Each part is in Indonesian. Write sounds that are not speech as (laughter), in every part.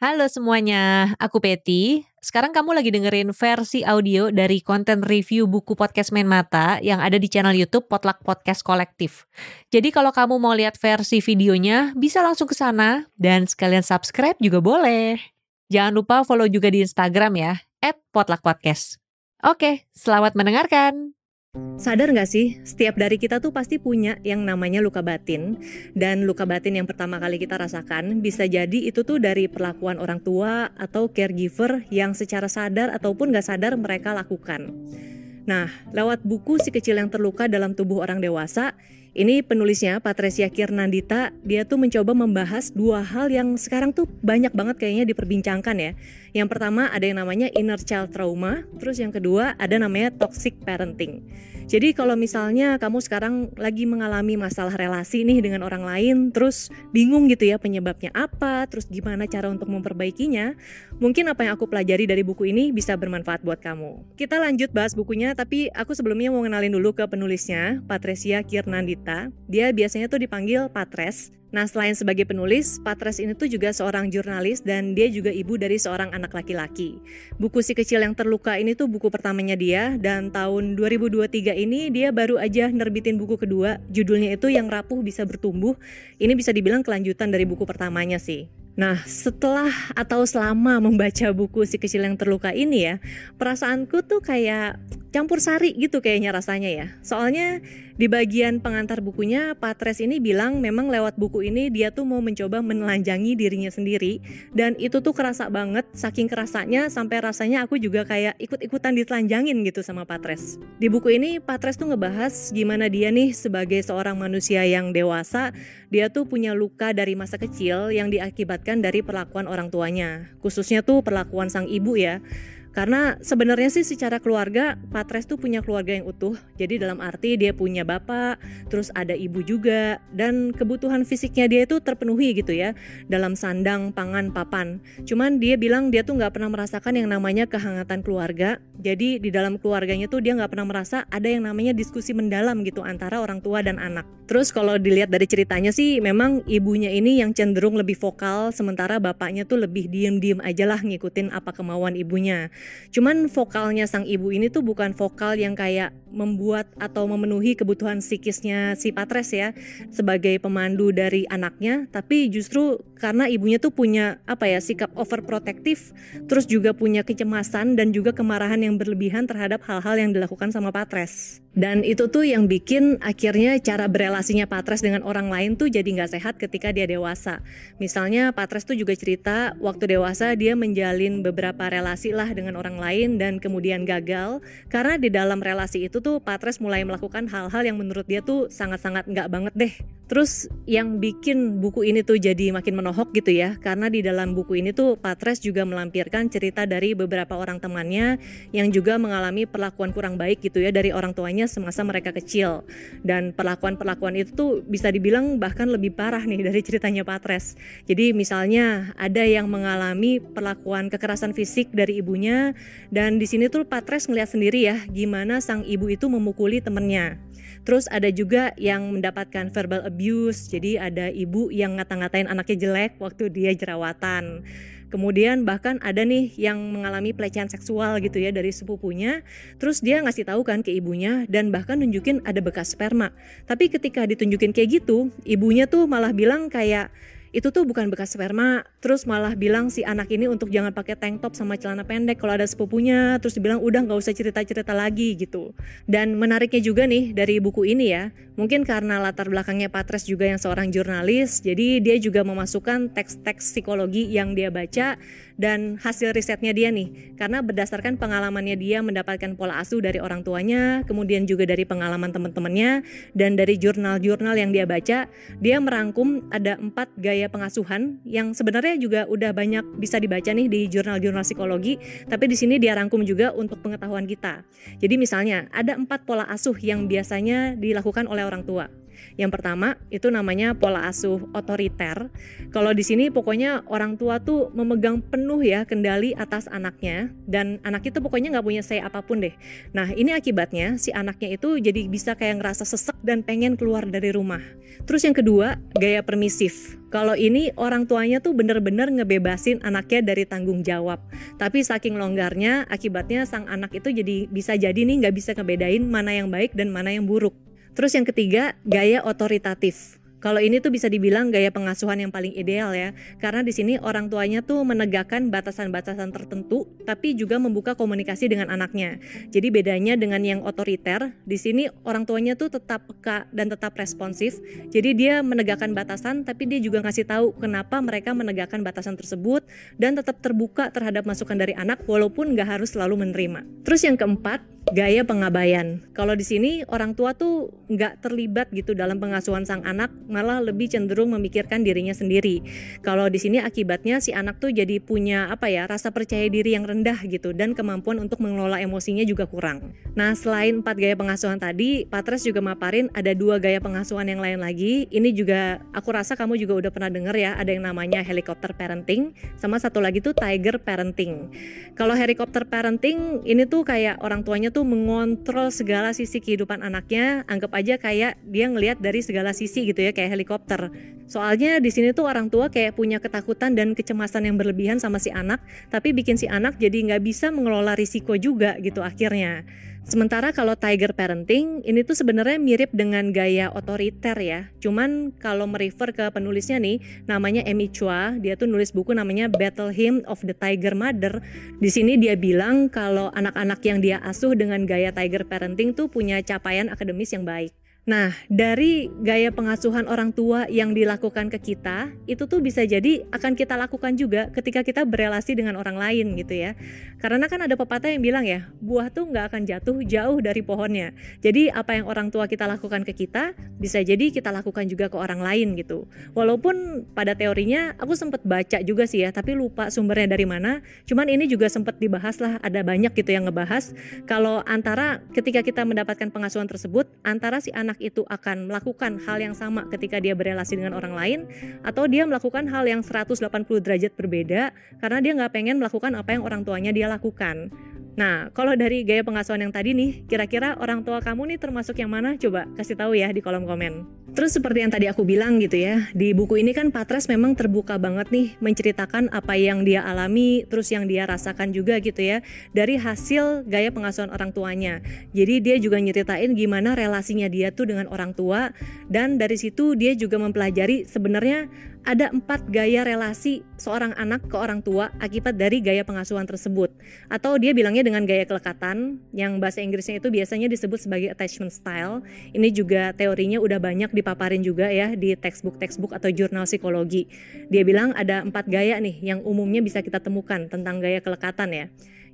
Halo semuanya, aku Peti. Sekarang kamu lagi dengerin versi audio dari konten review buku podcast Main Mata yang ada di channel YouTube Potluck Podcast Kolektif. Jadi kalau kamu mau lihat versi videonya, bisa langsung ke sana dan sekalian subscribe juga boleh. Jangan lupa follow juga di Instagram ya, @potluckpodcast. Oke, selamat mendengarkan. Sadar nggak sih, setiap dari kita tuh pasti punya yang namanya luka batin. Dan luka batin yang pertama kali kita rasakan bisa jadi itu tuh dari perlakuan orang tua atau caregiver yang secara sadar ataupun nggak sadar mereka lakukan. Nah, lewat buku Si Kecil Yang Terluka dalam Tubuh Orang Dewasa ini penulisnya Patricia Kirnandita, dia tuh mencoba membahas dua hal yang sekarang tuh banyak banget kayaknya diperbincangkan ya. Yang pertama ada yang namanya inner child trauma, terus yang kedua ada namanya toxic parenting. Jadi kalau misalnya kamu sekarang lagi mengalami masalah relasi nih dengan orang lain, terus bingung gitu ya penyebabnya apa, terus gimana cara untuk memperbaikinya, mungkin apa yang aku pelajari dari buku ini bisa bermanfaat buat kamu. Kita lanjut bahas bukunya, tapi aku sebelumnya mau kenalin dulu ke penulisnya, Patricia Kirnandita. Dia biasanya tuh dipanggil Patres, Nah, selain sebagai penulis, Patres ini tuh juga seorang jurnalis dan dia juga ibu dari seorang anak laki-laki. Buku Si Kecil Yang Terluka ini tuh buku pertamanya dia dan tahun 2023 ini dia baru aja nerbitin buku kedua, judulnya itu Yang Rapuh Bisa Bertumbuh. Ini bisa dibilang kelanjutan dari buku pertamanya sih. Nah, setelah atau selama membaca buku Si Kecil Yang Terluka ini ya, perasaanku tuh kayak campur sari gitu kayaknya rasanya ya. Soalnya di bagian pengantar bukunya, Patres ini bilang memang lewat buku ini dia tuh mau mencoba menelanjangi dirinya sendiri dan itu tuh kerasa banget, saking kerasanya sampai rasanya aku juga kayak ikut-ikutan ditelanjangin gitu sama Patres. Di buku ini Patres tuh ngebahas gimana dia nih sebagai seorang manusia yang dewasa, dia tuh punya luka dari masa kecil yang diakibatkan dari perlakuan orang tuanya, khususnya tuh perlakuan sang ibu ya. Karena sebenarnya sih secara keluarga Patres tuh punya keluarga yang utuh. Jadi dalam arti dia punya bapak, terus ada ibu juga dan kebutuhan fisiknya dia itu terpenuhi gitu ya dalam sandang, pangan, papan. Cuman dia bilang dia tuh nggak pernah merasakan yang namanya kehangatan keluarga. Jadi di dalam keluarganya tuh dia nggak pernah merasa ada yang namanya diskusi mendalam gitu antara orang tua dan anak. Terus kalau dilihat dari ceritanya sih memang ibunya ini yang cenderung lebih vokal sementara bapaknya tuh lebih diem-diem aja lah ngikutin apa kemauan ibunya. Cuman vokalnya sang ibu ini tuh bukan vokal yang kayak membuat atau memenuhi kebutuhan psikisnya si Patres ya sebagai pemandu dari anaknya, tapi justru karena ibunya tuh punya apa ya sikap overprotective, terus juga punya kecemasan dan juga kemarahan yang berlebihan terhadap hal-hal yang dilakukan sama Patres. Dan itu tuh yang bikin akhirnya cara berelasinya Patres dengan orang lain tuh jadi nggak sehat ketika dia dewasa. Misalnya Patres tuh juga cerita waktu dewasa dia menjalin beberapa relasi lah dengan orang lain dan kemudian gagal karena di dalam relasi itu tuh Patres mulai melakukan hal-hal yang menurut dia tuh sangat-sangat nggak banget deh. Terus yang bikin buku ini tuh jadi makin menohok gitu ya karena di dalam buku ini tuh Patres juga melampirkan cerita dari beberapa orang temannya yang juga mengalami perlakuan kurang baik gitu ya dari orang tuanya semasa mereka kecil dan perlakuan-perlakuan itu tuh bisa dibilang bahkan lebih parah nih (laughs) dari ceritanya Patres. Jadi misalnya ada yang mengalami perlakuan kekerasan fisik dari ibunya dan di sini tuh Patres ngeliat sendiri ya gimana sang ibu itu memukuli temennya. Terus ada juga yang mendapatkan verbal abuse, jadi ada ibu yang ngata-ngatain anaknya jelek waktu dia jerawatan. Kemudian bahkan ada nih yang mengalami pelecehan seksual gitu ya dari sepupunya. Terus dia ngasih tahu kan ke ibunya dan bahkan nunjukin ada bekas sperma. Tapi ketika ditunjukin kayak gitu, ibunya tuh malah bilang kayak itu tuh bukan bekas sperma terus malah bilang si anak ini untuk jangan pakai tank top sama celana pendek kalau ada sepupunya. Terus dibilang udah nggak usah cerita-cerita lagi gitu. Dan menariknya juga nih dari buku ini ya mungkin karena latar belakangnya Patres juga yang seorang jurnalis jadi dia juga memasukkan teks-teks psikologi yang dia baca dan hasil risetnya dia nih. Karena berdasarkan pengalamannya dia mendapatkan pola asuh dari orang tuanya kemudian juga dari pengalaman teman-temannya dan dari jurnal-jurnal yang dia baca dia merangkum ada empat gaya pengasuhan yang sebenarnya juga udah banyak bisa dibaca nih di jurnal-jurnal psikologi tapi di sini dia rangkum juga untuk pengetahuan kita. Jadi misalnya ada empat pola asuh yang biasanya dilakukan oleh orang tua Yang pertama itu namanya pola asuh otoriter. Kalau di sini pokoknya orang tua tuh memegang penuh ya kendali atas anaknya dan anak itu pokoknya nggak punya say apa pun deh. Nah ini akibatnya si anaknya itu jadi bisa kayak ngerasa sesek dan pengen keluar dari rumah. Terus yang kedua gaya permisif. Kalau ini orang tuanya tuh bener-bener ngebebasin anaknya dari tanggung jawab. Tapi saking longgarnya akibatnya sang anak itu jadi bisa jadi nih nggak bisa ngebedain mana yang baik dan mana yang buruk. Terus yang ketiga, gaya otoritatif. Kalau ini tuh bisa dibilang gaya pengasuhan yang paling ideal ya, karena di sini orang tuanya tuh menegakkan batasan-batasan tertentu, tapi juga membuka komunikasi dengan anaknya. Jadi bedanya dengan yang otoriter, di sini orang tuanya tuh tetap peka dan tetap responsif. Jadi dia menegakkan batasan, tapi dia juga ngasih tahu kenapa mereka menegakkan batasan tersebut dan tetap terbuka terhadap masukan dari anak, walaupun nggak harus selalu menerima. Terus yang keempat, gaya pengabaian. Kalau di sini orang tua tuh nggak terlibat gitu dalam pengasuhan sang anak, malah lebih cenderung memikirkan dirinya sendiri. Kalau di sini akibatnya si anak tuh jadi punya apa ya rasa percaya diri yang rendah gitu dan kemampuan untuk mengelola emosinya juga kurang. Nah selain empat gaya pengasuhan tadi, Patres juga maparin ada dua gaya pengasuhan yang lain lagi. Ini juga aku rasa kamu juga udah pernah denger ya, ada yang namanya helikopter parenting, sama satu lagi tuh tiger parenting. Kalau helikopter parenting ini tuh kayak orang tuanya tuh mengontrol segala sisi kehidupan anaknya, anggap aja kayak dia ngelihat dari segala sisi gitu ya kayak helikopter. Soalnya di sini tuh orang tua kayak punya ketakutan dan kecemasan yang berlebihan sama si anak, tapi bikin si anak jadi nggak bisa mengelola risiko juga gitu akhirnya. Sementara kalau tiger parenting ini tuh sebenarnya mirip dengan gaya otoriter ya. Cuman kalau merefer ke penulisnya nih, namanya Amy Chua, dia tuh nulis buku namanya Battle Hymn of the Tiger Mother. Di sini dia bilang kalau anak-anak yang dia asuh dengan gaya tiger parenting tuh punya capaian akademis yang baik. Nah, dari gaya pengasuhan orang tua yang dilakukan ke kita, itu tuh bisa jadi akan kita lakukan juga ketika kita berelasi dengan orang lain gitu ya. Karena kan ada pepatah yang bilang ya, buah tuh nggak akan jatuh jauh dari pohonnya. Jadi apa yang orang tua kita lakukan ke kita, bisa jadi kita lakukan juga ke orang lain gitu. Walaupun pada teorinya aku sempat baca juga sih ya, tapi lupa sumbernya dari mana. Cuman ini juga sempat dibahas lah, ada banyak gitu yang ngebahas. Kalau antara ketika kita mendapatkan pengasuhan tersebut, antara si anak itu akan melakukan hal yang sama ketika dia berelasi dengan orang lain atau dia melakukan hal yang 180 derajat berbeda karena dia nggak pengen melakukan apa yang orang tuanya dia lakukan. Nah, kalau dari gaya pengasuhan yang tadi nih, kira-kira orang tua kamu nih termasuk yang mana? Coba kasih tahu ya di kolom komen. Terus seperti yang tadi aku bilang gitu ya, di buku ini kan Patres memang terbuka banget nih menceritakan apa yang dia alami, terus yang dia rasakan juga gitu ya, dari hasil gaya pengasuhan orang tuanya. Jadi dia juga nyeritain gimana relasinya dia tuh dengan orang tua, dan dari situ dia juga mempelajari sebenarnya ada empat gaya relasi seorang anak ke orang tua akibat dari gaya pengasuhan tersebut. Atau dia bilangnya dengan gaya kelekatan, yang bahasa Inggrisnya itu biasanya disebut sebagai attachment style. Ini juga teorinya udah banyak dipaparin juga ya di textbook-textbook atau jurnal psikologi. Dia bilang ada empat gaya nih yang umumnya bisa kita temukan tentang gaya kelekatan ya.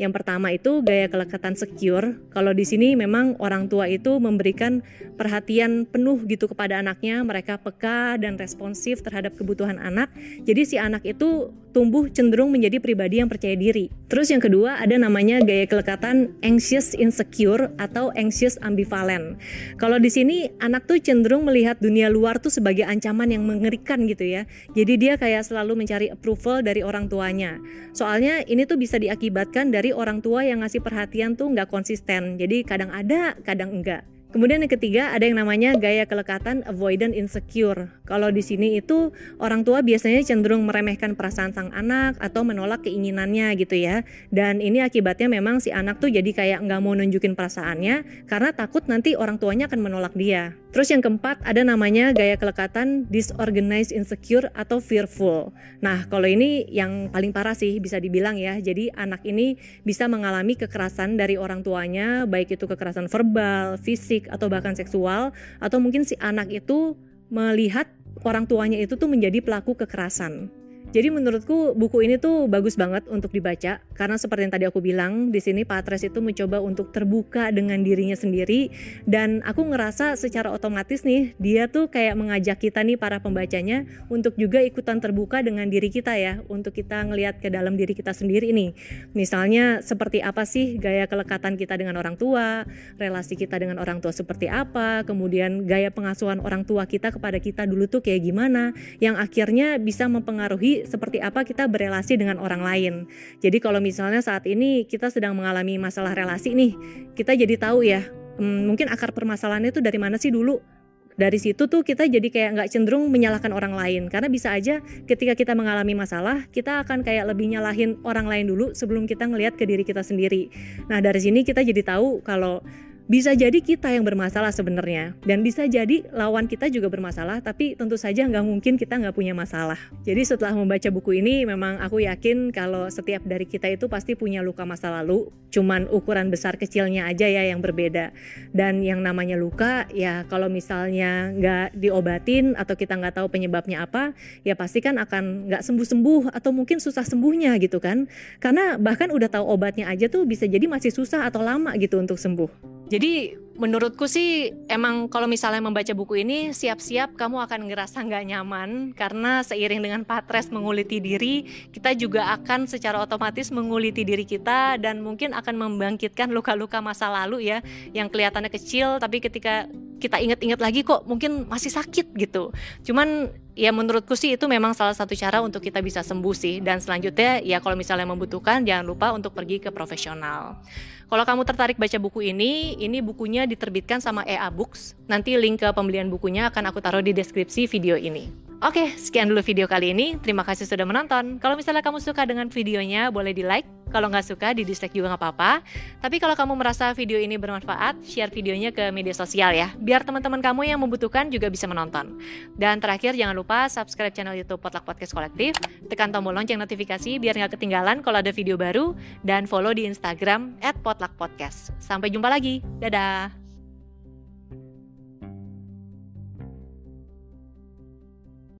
Yang pertama itu gaya kelekatan secure. Kalau di sini memang orang tua itu memberikan perhatian penuh gitu kepada anaknya, mereka peka dan responsif terhadap kebutuhan anak. Jadi si anak itu tumbuh cenderung menjadi pribadi yang percaya diri. Terus yang kedua ada namanya gaya kelekatan anxious insecure atau anxious ambivalent. Kalau di sini anak tuh cenderung melihat dunia luar tuh sebagai ancaman yang mengerikan gitu ya. Jadi dia kayak selalu mencari approval dari orang tuanya. Soalnya ini tuh bisa diakibatkan dari orang tua yang ngasih perhatian tuh nggak konsisten. Jadi kadang ada, kadang enggak. Kemudian yang ketiga ada yang namanya gaya kelekatan avoidant insecure. Kalau di sini itu orang tua biasanya cenderung meremehkan perasaan sang anak atau menolak keinginannya gitu ya. Dan ini akibatnya memang si anak tuh jadi kayak nggak mau nunjukin perasaannya karena takut nanti orang tuanya akan menolak dia. Terus yang keempat ada namanya gaya kelekatan disorganized insecure atau fearful. Nah kalau ini yang paling parah sih bisa dibilang ya. Jadi anak ini bisa mengalami kekerasan dari orang tuanya baik itu kekerasan verbal, fisik, atau bahkan seksual atau mungkin si anak itu melihat orang tuanya itu tuh menjadi pelaku kekerasan. Jadi menurutku buku ini tuh bagus banget untuk dibaca. Karena seperti yang tadi aku bilang di sini Patres itu mencoba untuk terbuka dengan dirinya sendiri. Dan aku ngerasa secara otomatis nih dia tuh kayak mengajak kita nih para pembacanya untuk juga ikutan terbuka dengan diri kita ya. Untuk kita ngelihat ke dalam diri kita sendiri nih. Misalnya seperti apa sih gaya kelekatan kita dengan orang tua, relasi kita dengan orang tua seperti apa, kemudian gaya pengasuhan orang tua kita kepada kita dulu tuh kayak gimana yang akhirnya bisa mempengaruhi seperti apa kita berelasi dengan orang lain. Jadi kalau misalnya saat ini kita sedang mengalami masalah relasi nih, kita jadi tahu ya, hmm, mungkin akar permasalahannya itu dari mana sih dulu. Dari situ tuh kita jadi kayak nggak cenderung menyalahkan orang lain karena bisa aja ketika kita mengalami masalah kita akan kayak lebih nyalahin orang lain dulu sebelum kita ngelihat ke diri kita sendiri. Nah dari sini kita jadi tahu kalau bisa jadi kita yang bermasalah sebenarnya dan bisa jadi lawan kita juga bermasalah tapi tentu saja nggak mungkin kita nggak punya masalah. Jadi setelah membaca buku ini memang aku yakin kalau setiap dari kita itu pasti punya luka masa lalu cuman ukuran besar kecilnya aja ya yang berbeda. Dan yang namanya luka ya kalau misalnya nggak diobatin atau kita nggak tahu penyebabnya apa ya pasti kan akan nggak sembuh-sembuh atau mungkin susah sembuhnya gitu kan. Karena bahkan udah tahu obatnya aja tuh bisa jadi masih susah atau lama gitu untuk sembuh jadi menurutku sih emang kalau misalnya membaca buku ini siap-siap kamu akan ngerasa nggak nyaman karena seiring dengan patres menguliti diri kita juga akan secara otomatis menguliti diri kita dan mungkin akan membangkitkan luka-luka masa lalu ya yang kelihatannya kecil tapi ketika kita ingat-ingat lagi kok mungkin masih sakit gitu. Cuman ya menurutku sih itu memang salah satu cara untuk kita bisa sembuh sih dan selanjutnya ya kalau misalnya membutuhkan jangan lupa untuk pergi ke profesional. Kalau kamu tertarik baca buku ini, ini bukunya diterbitkan sama EA Books. Nanti link ke pembelian bukunya akan aku taruh di deskripsi video ini. Oke, sekian dulu video kali ini. Terima kasih sudah menonton. Kalau misalnya kamu suka dengan videonya, boleh di like. Kalau nggak suka, di dislike juga nggak apa-apa. Tapi kalau kamu merasa video ini bermanfaat, share videonya ke media sosial ya. Biar teman-teman kamu yang membutuhkan juga bisa menonton. Dan terakhir, jangan lupa subscribe channel YouTube Potluck Podcast Kolektif. Tekan tombol lonceng notifikasi biar nggak ketinggalan kalau ada video baru. Dan follow di Instagram at Potluck Podcast. Sampai jumpa lagi. Dadah!